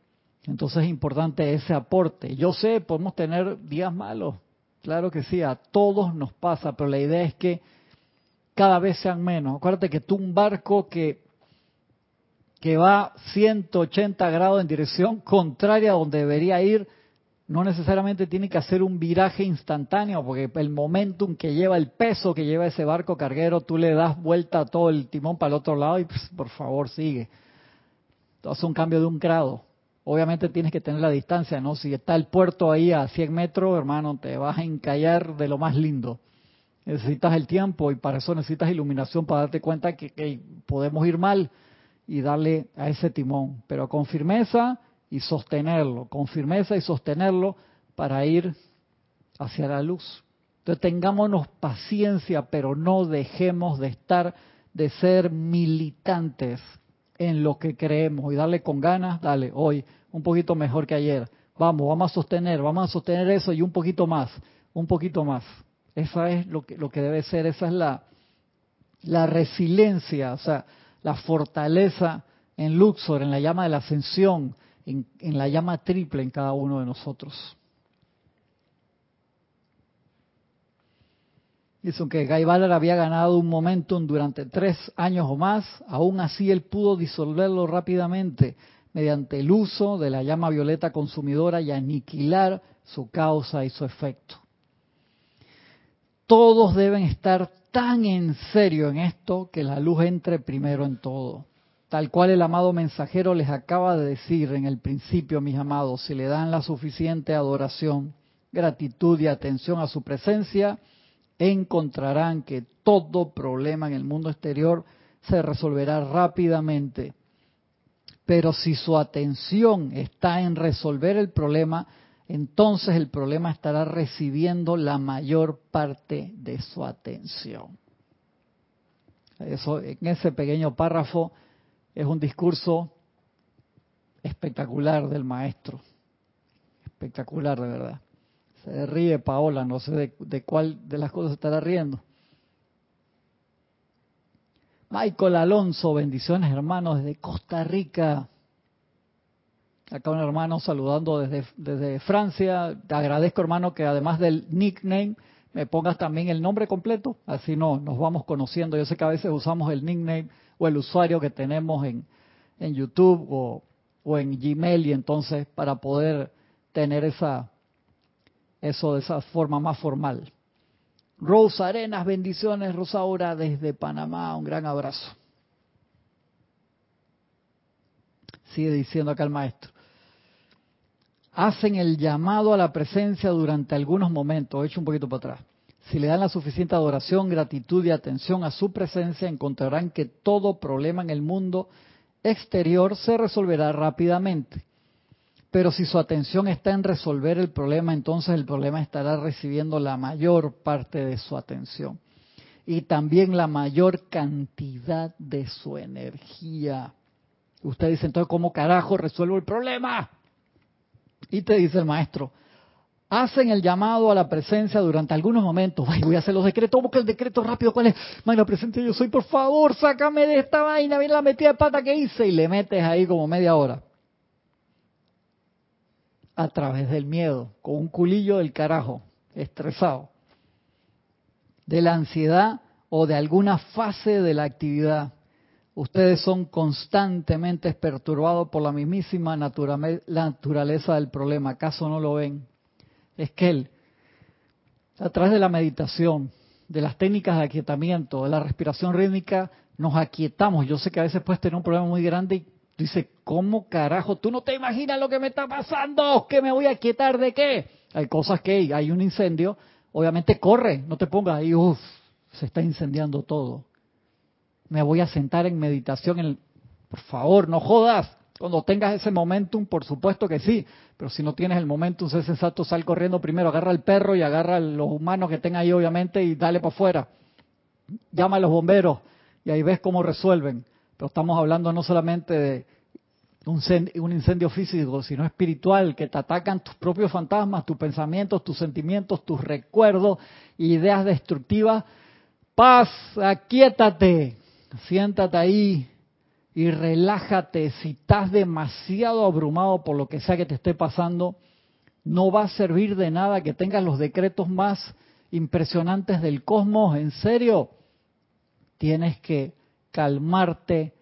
Entonces es importante ese aporte. Yo sé, podemos tener días malos, claro que sí, a todos nos pasa, pero la idea es que cada vez sean menos. Acuérdate que tú un barco que, que va 180 grados en dirección contraria a donde debería ir, no necesariamente tiene que hacer un viraje instantáneo, porque el momentum que lleva, el peso que lleva ese barco carguero, tú le das vuelta a todo el timón para el otro lado y pues, por favor sigue. Entonces un cambio de un grado. Obviamente tienes que tener la distancia, ¿no? Si está el puerto ahí a 100 metros, hermano, te vas a encallar de lo más lindo. Necesitas el tiempo y para eso necesitas iluminación para darte cuenta que, que podemos ir mal y darle a ese timón. Pero con firmeza, y sostenerlo, con firmeza y sostenerlo para ir hacia la luz. Entonces tengámonos paciencia, pero no dejemos de estar, de ser militantes en lo que creemos y darle con ganas, dale, hoy un poquito mejor que ayer. Vamos, vamos a sostener, vamos a sostener eso y un poquito más, un poquito más. Esa es lo que, lo que debe ser, esa es la, resiliencia, o sea, la fortaleza en Luxor, en la llama de la ascensión, en, la llama triple en cada uno de nosotros. Dice que Guy Ballard había ganado un momentum durante tres años o más, aún así él pudo disolverlo rápidamente mediante el uso de la llama violeta consumidora y aniquilar su causa y su efecto. Todos deben estar tan en serio en esto que la luz entre primero en todo tal cual el amado mensajero les acaba de decir en el principio, mis amados, si le dan la suficiente adoración, gratitud y atención a su presencia, encontrarán que todo problema en el mundo exterior se resolverá rápidamente. Pero si su atención está en resolver el problema, entonces el problema estará recibiendo la mayor parte de su atención. Eso, en ese pequeño párrafo es un discurso espectacular del maestro. Espectacular, de verdad. Se ríe Paola, no sé de, cuál de las cosas estará riendo. Michael Alonso, bendiciones hermanos desde Costa Rica. Acá un hermano saludando desde, desde Francia. Te agradezco hermano que además del nickname me pongas también el nombre completo, así no, nos vamos conociendo. Yo sé que a veces usamos el nickname o el usuario que tenemos en, en YouTube o, o en Gmail y entonces para poder tener esa eso de esa forma más formal. Rosa Arenas, bendiciones, Rosaura desde Panamá, un gran abrazo. Sigue diciendo acá el maestro. Hacen el llamado a la presencia durante algunos momentos, he hecho un poquito para atrás. Si le dan la suficiente adoración, gratitud y atención a su presencia, encontrarán que todo problema en el mundo exterior se resolverá rápidamente. Pero si su atención está en resolver el problema, entonces el problema estará recibiendo la mayor parte de su atención y también la mayor cantidad de su energía. Usted dice, entonces, ¿cómo carajo resuelvo el problema? Y te dice el maestro, hacen el llamado a la presencia durante algunos momentos. voy a hacer los decretos, busca el decreto rápido, ¿cuál es? la presencia yo soy, por favor, sácame de esta vaina, bien la metida de pata que hice y le metes ahí como media hora. a través del miedo, con un culillo del carajo, estresado, de la ansiedad o de alguna fase de la actividad. Ustedes son constantemente perturbados por la mismísima naturaleza del problema. ¿Acaso no lo ven? Es que él, a través de la meditación, de las técnicas de aquietamiento, de la respiración rítmica, nos aquietamos. Yo sé que a veces puedes tener un problema muy grande y dices, ¿cómo carajo? Tú no te imaginas lo que me está pasando, que me voy a quietar de qué. Hay cosas que hay un incendio, obviamente corre, no te pongas ahí, uff, se está incendiando todo. Me voy a sentar en meditación, por favor, no jodas. Cuando tengas ese momentum, por supuesto que sí, pero si no tienes el momentum, sé sensato, sal corriendo primero, agarra al perro y agarra a los humanos que tenga ahí, obviamente, y dale para afuera. Llama a los bomberos y ahí ves cómo resuelven. Pero estamos hablando no solamente de un incendio físico, sino espiritual, que te atacan tus propios fantasmas, tus pensamientos, tus sentimientos, tus recuerdos, ideas destructivas. Paz, aquíétate, siéntate ahí y relájate. Si estás demasiado abrumado por lo que sea que te esté pasando, no va a servir de nada que tengas los decretos más impresionantes del cosmos. En serio, tienes que calmarte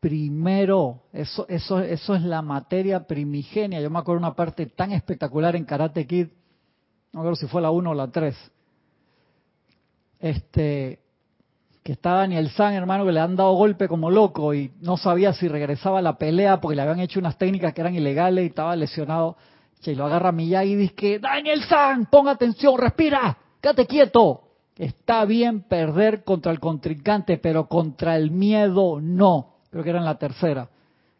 primero. Eso, es la materia primigenia. Yo me acuerdo una parte tan espectacular en Karate Kid, no acuerdo si fue la 1 o la 3. Este, que está Daniel San, hermano, que le han dado golpe como loco y no sabía si regresaba a la pelea porque le habían hecho unas técnicas que eran ilegales y estaba lesionado. Y lo agarra Miyagi y dice Daniel San, ponga atención, respira, quédate quieto. Está bien perder contra el contrincante, pero contra el miedo no creo que era en la tercera,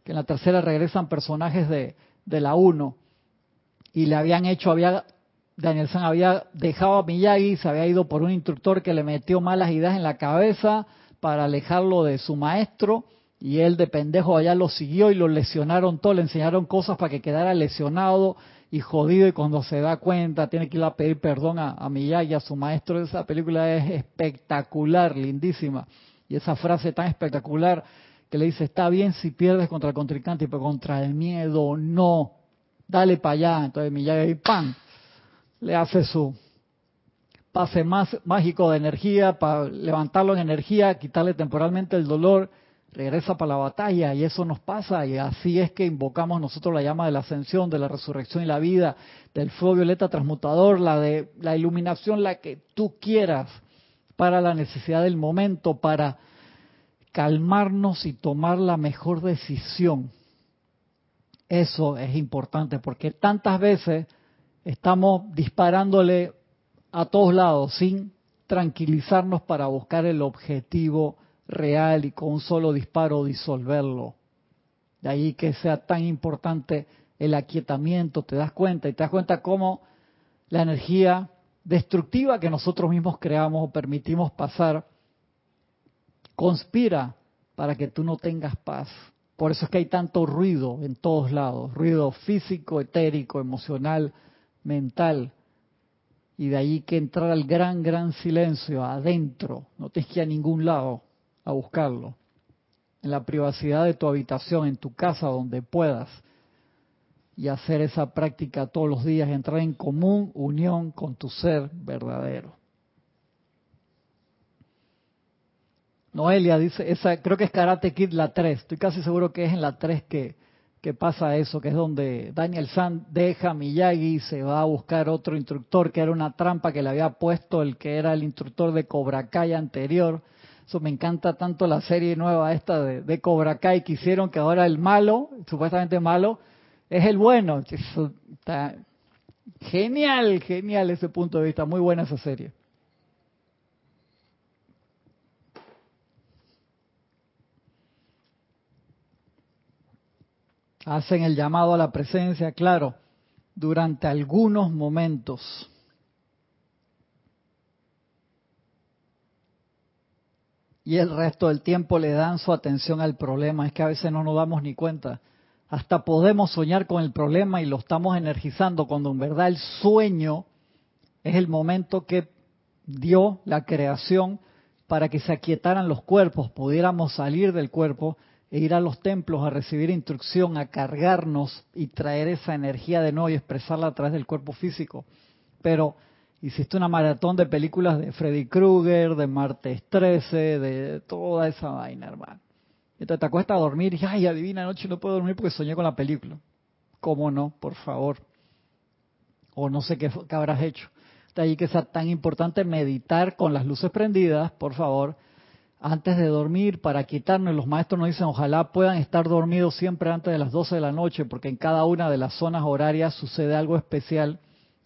que en la tercera regresan personajes de, de la 1 y le habían hecho, había Danielson había dejado a Miyagi, se había ido por un instructor que le metió malas ideas en la cabeza para alejarlo de su maestro y él de pendejo allá lo siguió y lo lesionaron todo, le enseñaron cosas para que quedara lesionado y jodido y cuando se da cuenta tiene que ir a pedir perdón a, a Miyagi, a su maestro. Esa película es espectacular, lindísima. Y esa frase tan espectacular que le dice, está bien si pierdes contra el contrincante, pero contra el miedo no. Dale para allá. Entonces Miyagi, ¡pam! Le hace su pase más mágico de energía para levantarlo en energía, quitarle temporalmente el dolor, regresa para la batalla y eso nos pasa y así es que invocamos nosotros la llama de la ascensión, de la resurrección y la vida, del fuego violeta transmutador, la de la iluminación, la que tú quieras para la necesidad del momento, para calmarnos y tomar la mejor decisión. Eso es importante porque tantas veces estamos disparándole a todos lados sin tranquilizarnos para buscar el objetivo real y con un solo disparo disolverlo. De ahí que sea tan importante el aquietamiento, te das cuenta y te das cuenta cómo la energía destructiva que nosotros mismos creamos o permitimos pasar conspira para que tú no tengas paz. Por eso es que hay tanto ruido en todos lados, ruido físico, etérico, emocional, mental. Y de ahí que entrar al gran, gran silencio, adentro, no tienes que a ningún lado a buscarlo. En la privacidad de tu habitación, en tu casa, donde puedas. Y hacer esa práctica todos los días, entrar en común unión con tu ser verdadero. Noelia dice, esa creo que es Karate Kid la 3, estoy casi seguro que es en la 3 que, que pasa eso, que es donde Daniel San deja Miyagi y se va a buscar otro instructor, que era una trampa que le había puesto el que era el instructor de Cobra Kai anterior. Eso me encanta tanto la serie nueva esta de, de Cobra Kai que hicieron que ahora el malo, supuestamente malo, es el bueno. genial, genial ese punto de vista, muy buena esa serie. Hacen el llamado a la presencia, claro, durante algunos momentos. Y el resto del tiempo le dan su atención al problema. Es que a veces no nos damos ni cuenta. Hasta podemos soñar con el problema y lo estamos energizando cuando en verdad el sueño es el momento que dio la creación para que se aquietaran los cuerpos, pudiéramos salir del cuerpo e ir a los templos a recibir instrucción, a cargarnos y traer esa energía de nuevo y expresarla a través del cuerpo físico. Pero hiciste una maratón de películas de Freddy Krueger, de Martes 13, de toda esa vaina, hermano. Entonces te acuestas a dormir y, ay, adivina, no puedo dormir porque soñé con la película. ¿Cómo no? Por favor. O no sé qué, habrás hecho. De ahí que sea tan importante meditar con las luces prendidas, por favor, antes de dormir para quitarnos. Los maestros nos dicen, ojalá puedan estar dormidos siempre antes de las 12 de la noche, porque en cada una de las zonas horarias sucede algo especial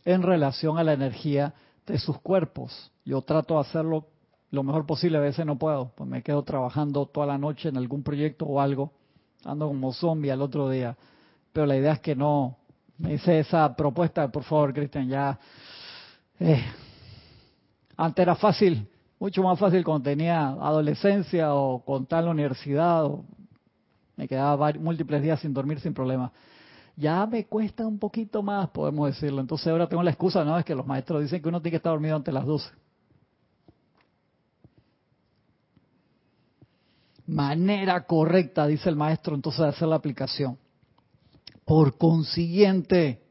en relación a la energía de sus cuerpos. Yo trato de hacerlo lo mejor posible, a veces no puedo, pues me quedo trabajando toda la noche en algún proyecto o algo, ando como zombie al otro día. Pero la idea es que no, me hice esa propuesta, por favor, Cristian, ya... Eh, antes era fácil, mucho más fácil cuando tenía adolescencia o con tal universidad, o me quedaba múltiples días sin dormir sin problema. Ya me cuesta un poquito más, podemos decirlo. Entonces ahora tengo la excusa, ¿no? Es que los maestros dicen que uno tiene que estar dormido antes de las 12. Manera correcta, dice el maestro, entonces de hacer la aplicación. Por consiguiente,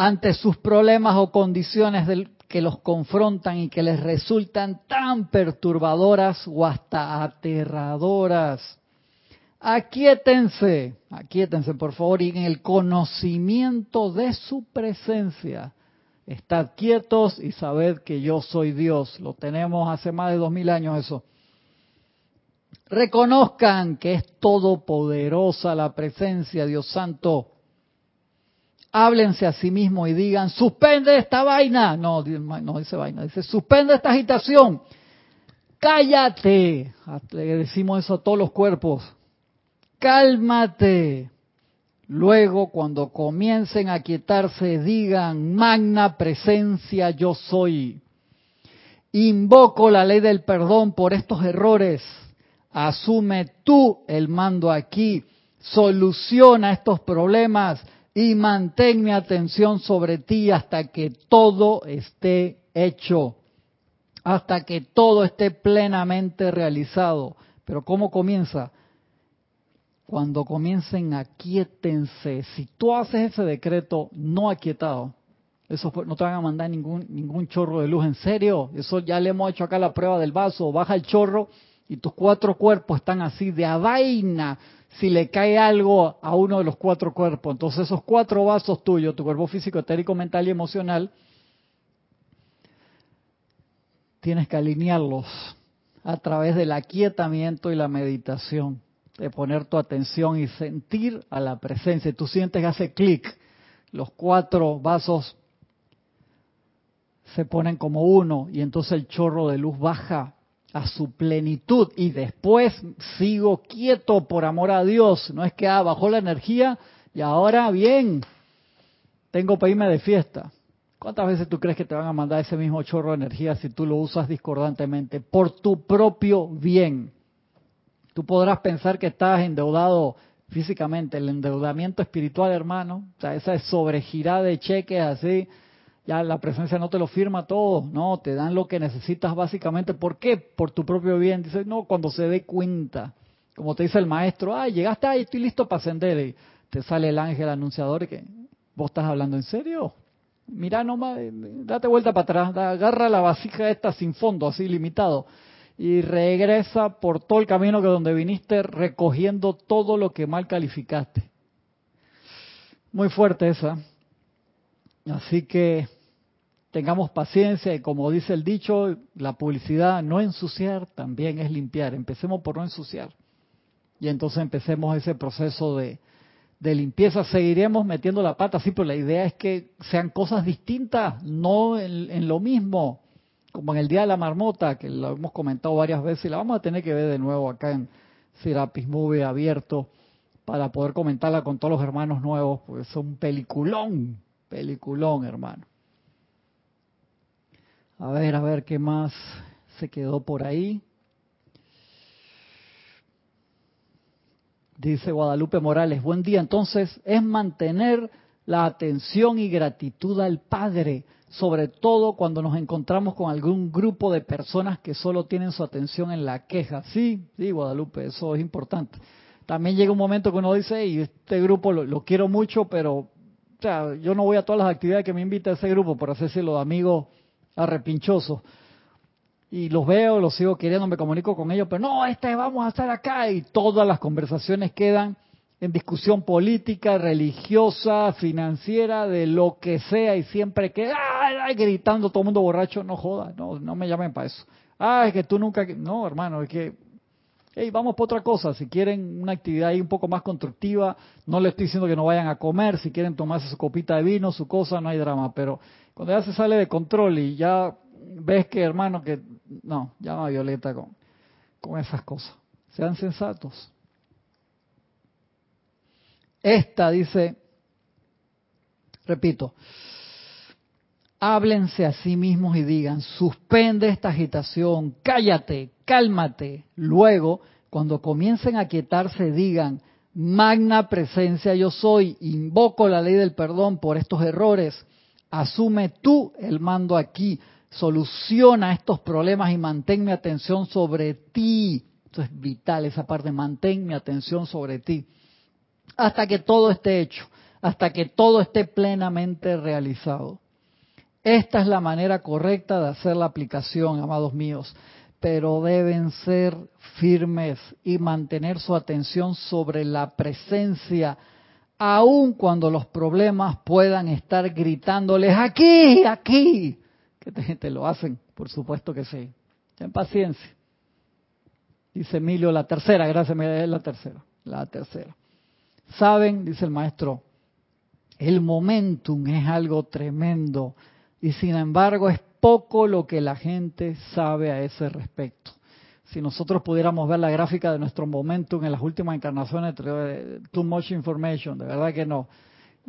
ante sus problemas o condiciones que los confrontan y que les resultan tan perturbadoras o hasta aterradoras. Aquietense, aquietense por favor, y en el conocimiento de su presencia. Estad quietos y sabed que yo soy Dios. Lo tenemos hace más de dos mil años eso. Reconozcan que es todopoderosa la presencia, Dios Santo háblense a sí mismos y digan, suspende esta vaina. No, no dice vaina, dice, suspende esta agitación. Cállate. Le decimos eso a todos los cuerpos. Cálmate. Luego, cuando comiencen a quietarse, digan, magna presencia yo soy. Invoco la ley del perdón por estos errores. Asume tú el mando aquí. Soluciona estos problemas y mantén mi atención sobre ti hasta que todo esté hecho, hasta que todo esté plenamente realizado. Pero ¿cómo comienza? Cuando comiencen, aquietense. Si tú haces ese decreto no aquietado, eso no te van a mandar ningún, ningún chorro de luz. ¿En serio? Eso ya le hemos hecho acá la prueba del vaso. Baja el chorro y tus cuatro cuerpos están así de a vaina, si le cae algo a uno de los cuatro cuerpos. Entonces esos cuatro vasos tuyos, tu cuerpo físico, etérico, mental y emocional, tienes que alinearlos a través del aquietamiento y la meditación, de poner tu atención y sentir a la presencia. Tú sientes que hace clic, los cuatro vasos se ponen como uno y entonces el chorro de luz baja a su plenitud y después sigo quieto por amor a Dios. No es que ah, bajó la energía y ahora bien, tengo para irme de fiesta. ¿Cuántas veces tú crees que te van a mandar ese mismo chorro de energía si tú lo usas discordantemente? Por tu propio bien. Tú podrás pensar que estás endeudado físicamente, el endeudamiento espiritual, hermano, o sea, esa es sobregirada de cheques así, ya la presencia no te lo firma todo, no, te dan lo que necesitas básicamente. ¿Por qué? Por tu propio bien. Dice, no, cuando se dé cuenta, como te dice el maestro, ay, llegaste ahí, estoy listo para ascender. Y te sale el ángel anunciador que, ¿vos estás hablando en serio? Mira nomás, date vuelta para atrás, agarra la vasija esta sin fondo, así limitado, y regresa por todo el camino que donde viniste recogiendo todo lo que mal calificaste. Muy fuerte esa. Así que tengamos paciencia y como dice el dicho, la publicidad no ensuciar también es limpiar. Empecemos por no ensuciar. Y entonces empecemos ese proceso de, limpieza. Seguiremos metiendo la pata, sí, pero la idea es que sean cosas distintas, no en, lo mismo, como en el Día de la Marmota, que lo hemos comentado varias veces y la vamos a tener que ver de nuevo acá en Serapis Movie abierto para poder comentarla con todos los hermanos nuevos, porque es un peliculón, peliculón, hermano. A ver, a ver qué más se quedó por ahí. Dice Guadalupe Morales, buen día. Entonces es mantener la atención y gratitud al Padre sobre todo cuando nos encontramos con algún grupo de personas que solo tienen su atención en la queja. Sí, sí, Guadalupe, eso es importante. También llega un momento que uno dice, y este grupo lo, quiero mucho, pero o sea, yo no voy a todas las actividades que me invita ese grupo, por así los amigos arrepinchosos. Y los veo, los sigo queriendo, me comunico con ellos, pero no, este vamos a estar acá y todas las conversaciones quedan en discusión política, religiosa, financiera, de lo que sea, y siempre que ¡ay! gritando todo el mundo borracho, no joda, no, no me llamen para eso. Ah, es que tú nunca, no, hermano, es que, hey, vamos por otra cosa, si quieren una actividad ahí un poco más constructiva, no les estoy diciendo que no vayan a comer, si quieren tomarse su copita de vino, su cosa, no hay drama, pero cuando ya se sale de control y ya ves que, hermano, que, no, llama Violeta con, con esas cosas, sean sensatos. Esta dice, repito, háblense a sí mismos y digan, suspende esta agitación, cállate, cálmate. Luego, cuando comiencen a quietarse, digan, magna presencia yo soy, invoco la ley del perdón por estos errores, asume tú el mando aquí, soluciona estos problemas y mantén mi atención sobre ti. Esto es vital, esa parte, mantén mi atención sobre ti. Hasta que todo esté hecho, hasta que todo esté plenamente realizado. Esta es la manera correcta de hacer la aplicación, amados míos, pero deben ser firmes y mantener su atención sobre la presencia, aun cuando los problemas puedan estar gritándoles aquí, aquí. Que te, lo hacen, por supuesto que sí. Ten paciencia. Dice Emilio, la tercera, gracias, es la tercera, la tercera. Saben, dice el maestro, el momentum es algo tremendo y sin embargo es poco lo que la gente sabe a ese respecto. Si nosotros pudiéramos ver la gráfica de nuestro momentum en las últimas encarnaciones, too much information, de verdad que no.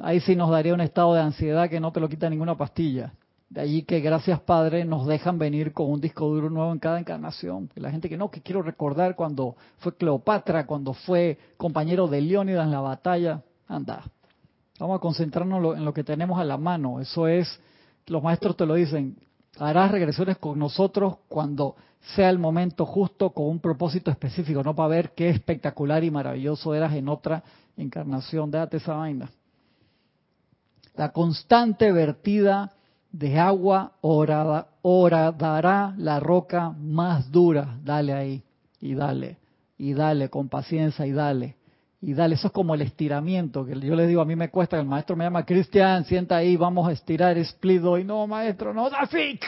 Ahí sí nos daría un estado de ansiedad que no te lo quita ninguna pastilla. De allí que gracias Padre nos dejan venir con un disco duro nuevo en cada encarnación. La gente que no, que quiero recordar cuando fue Cleopatra, cuando fue compañero de Leónidas en la batalla. Anda, vamos a concentrarnos en lo que tenemos a la mano. Eso es, los maestros te lo dicen, harás regresiones con nosotros cuando sea el momento justo con un propósito específico, no para ver qué espectacular y maravilloso eras en otra encarnación. Déjate esa vaina. La constante vertida de agua ora, dará la roca más dura. Dale ahí, y dale, y dale, con paciencia, y dale, y dale. Eso es como el estiramiento, que yo le digo, a mí me cuesta, el maestro me llama, Cristian, sienta ahí, vamos a estirar split y no, maestro, no, así.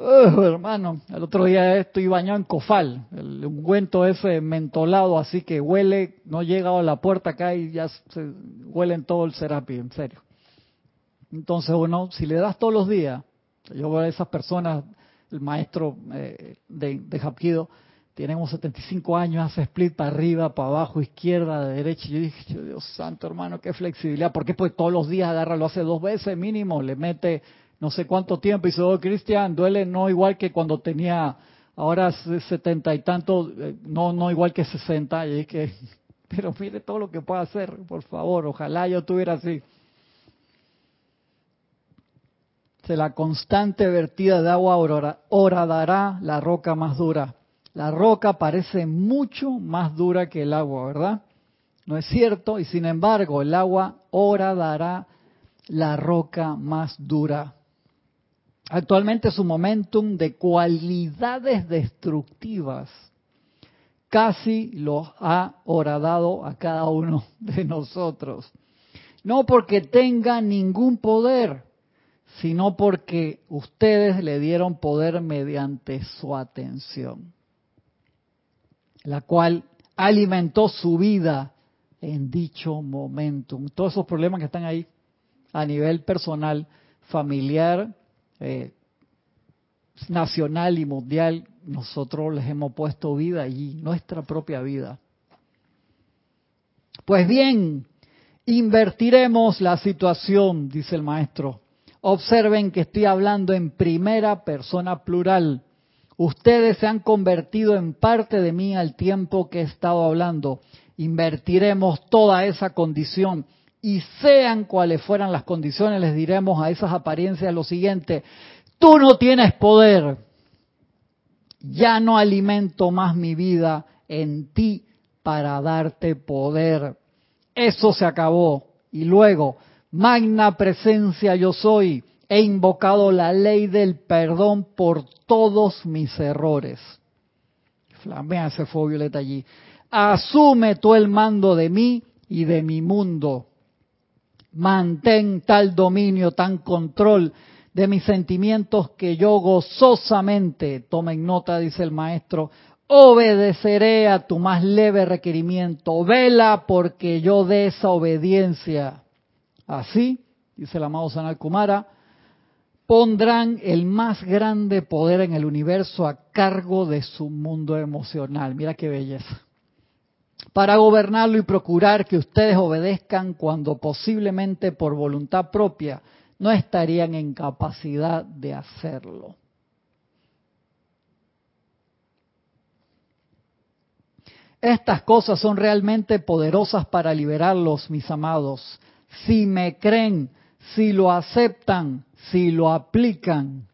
Uh, hermano, el otro día estoy bañado en cofal, el ungüento ese mentolado, así que huele, no llega a la puerta acá y ya se huele en todo el serapi, en serio. Entonces, bueno, si le das todos los días, yo veo a esas personas, el maestro eh, de, de Japquido, tenemos 75 años, hace split para arriba, para abajo, izquierda, derecha. Y yo dije, Dios santo, hermano, qué flexibilidad. ¿Por qué? Pues todos los días agarra, lo hace dos veces mínimo, le mete no sé cuánto tiempo. Y dice, oh, Cristian, duele no igual que cuando tenía ahora setenta y tanto, eh, no, no igual que 60. Y que, pero mire todo lo que puede hacer, por favor, ojalá yo tuviera así la constante vertida de agua horadará la roca más dura. La roca parece mucho más dura que el agua, ¿verdad? ¿No es cierto? Y sin embargo, el agua horadará la roca más dura. Actualmente su momentum de cualidades destructivas casi lo ha horadado a cada uno de nosotros. No porque tenga ningún poder, sino porque ustedes le dieron poder mediante su atención, la cual alimentó su vida en dicho momento. Todos esos problemas que están ahí a nivel personal, familiar, eh, nacional y mundial, nosotros les hemos puesto vida allí, nuestra propia vida. Pues bien, invertiremos la situación, dice el maestro. Observen que estoy hablando en primera persona plural. Ustedes se han convertido en parte de mí al tiempo que he estado hablando. Invertiremos toda esa condición y sean cuales fueran las condiciones, les diremos a esas apariencias lo siguiente, tú no tienes poder, ya no alimento más mi vida en ti para darte poder. Eso se acabó. Y luego, magna presencia yo soy, he invocado la ley del perdón por todos mis errores. Flamea ese fuego violeta allí. Asume tú el mando de mí y de mi mundo. Mantén tal dominio, tan control de mis sentimientos que yo gozosamente, tomen nota, dice el maestro, obedeceré a tu más leve requerimiento. Vela porque yo dé esa obediencia. Así, dice el amado Sanal Kumara, pondrán el más grande poder en el universo a cargo de su mundo emocional. Mira qué belleza. Para gobernarlo y procurar que ustedes obedezcan cuando posiblemente por voluntad propia no estarían en capacidad de hacerlo. Estas cosas son realmente poderosas para liberarlos, mis amados. Si me creen, si lo aceptan, si lo aplican.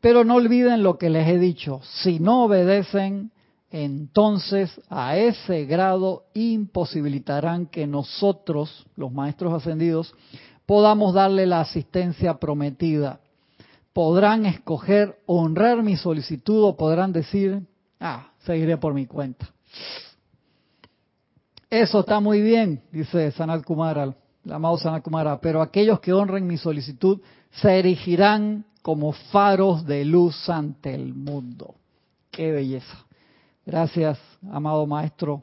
Pero no olviden lo que les he dicho, si no obedecen, entonces a ese grado imposibilitarán que nosotros, los maestros ascendidos, podamos darle la asistencia prometida. Podrán escoger honrar mi solicitud o podrán decir, ah, seguiré por mi cuenta. Eso está muy bien, dice Sanat Kumara, el amado Sanat Kumara, pero aquellos que honren mi solicitud se erigirán como faros de luz ante el mundo. Qué belleza. Gracias, amado maestro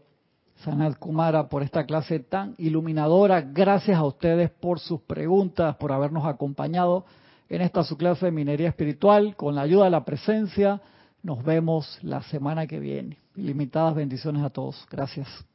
Sanat Kumara, por esta clase tan iluminadora. Gracias a ustedes por sus preguntas, por habernos acompañado en esta su clase de minería espiritual. Con la ayuda de la presencia, nos vemos la semana que viene. Ilimitadas bendiciones a todos. Gracias.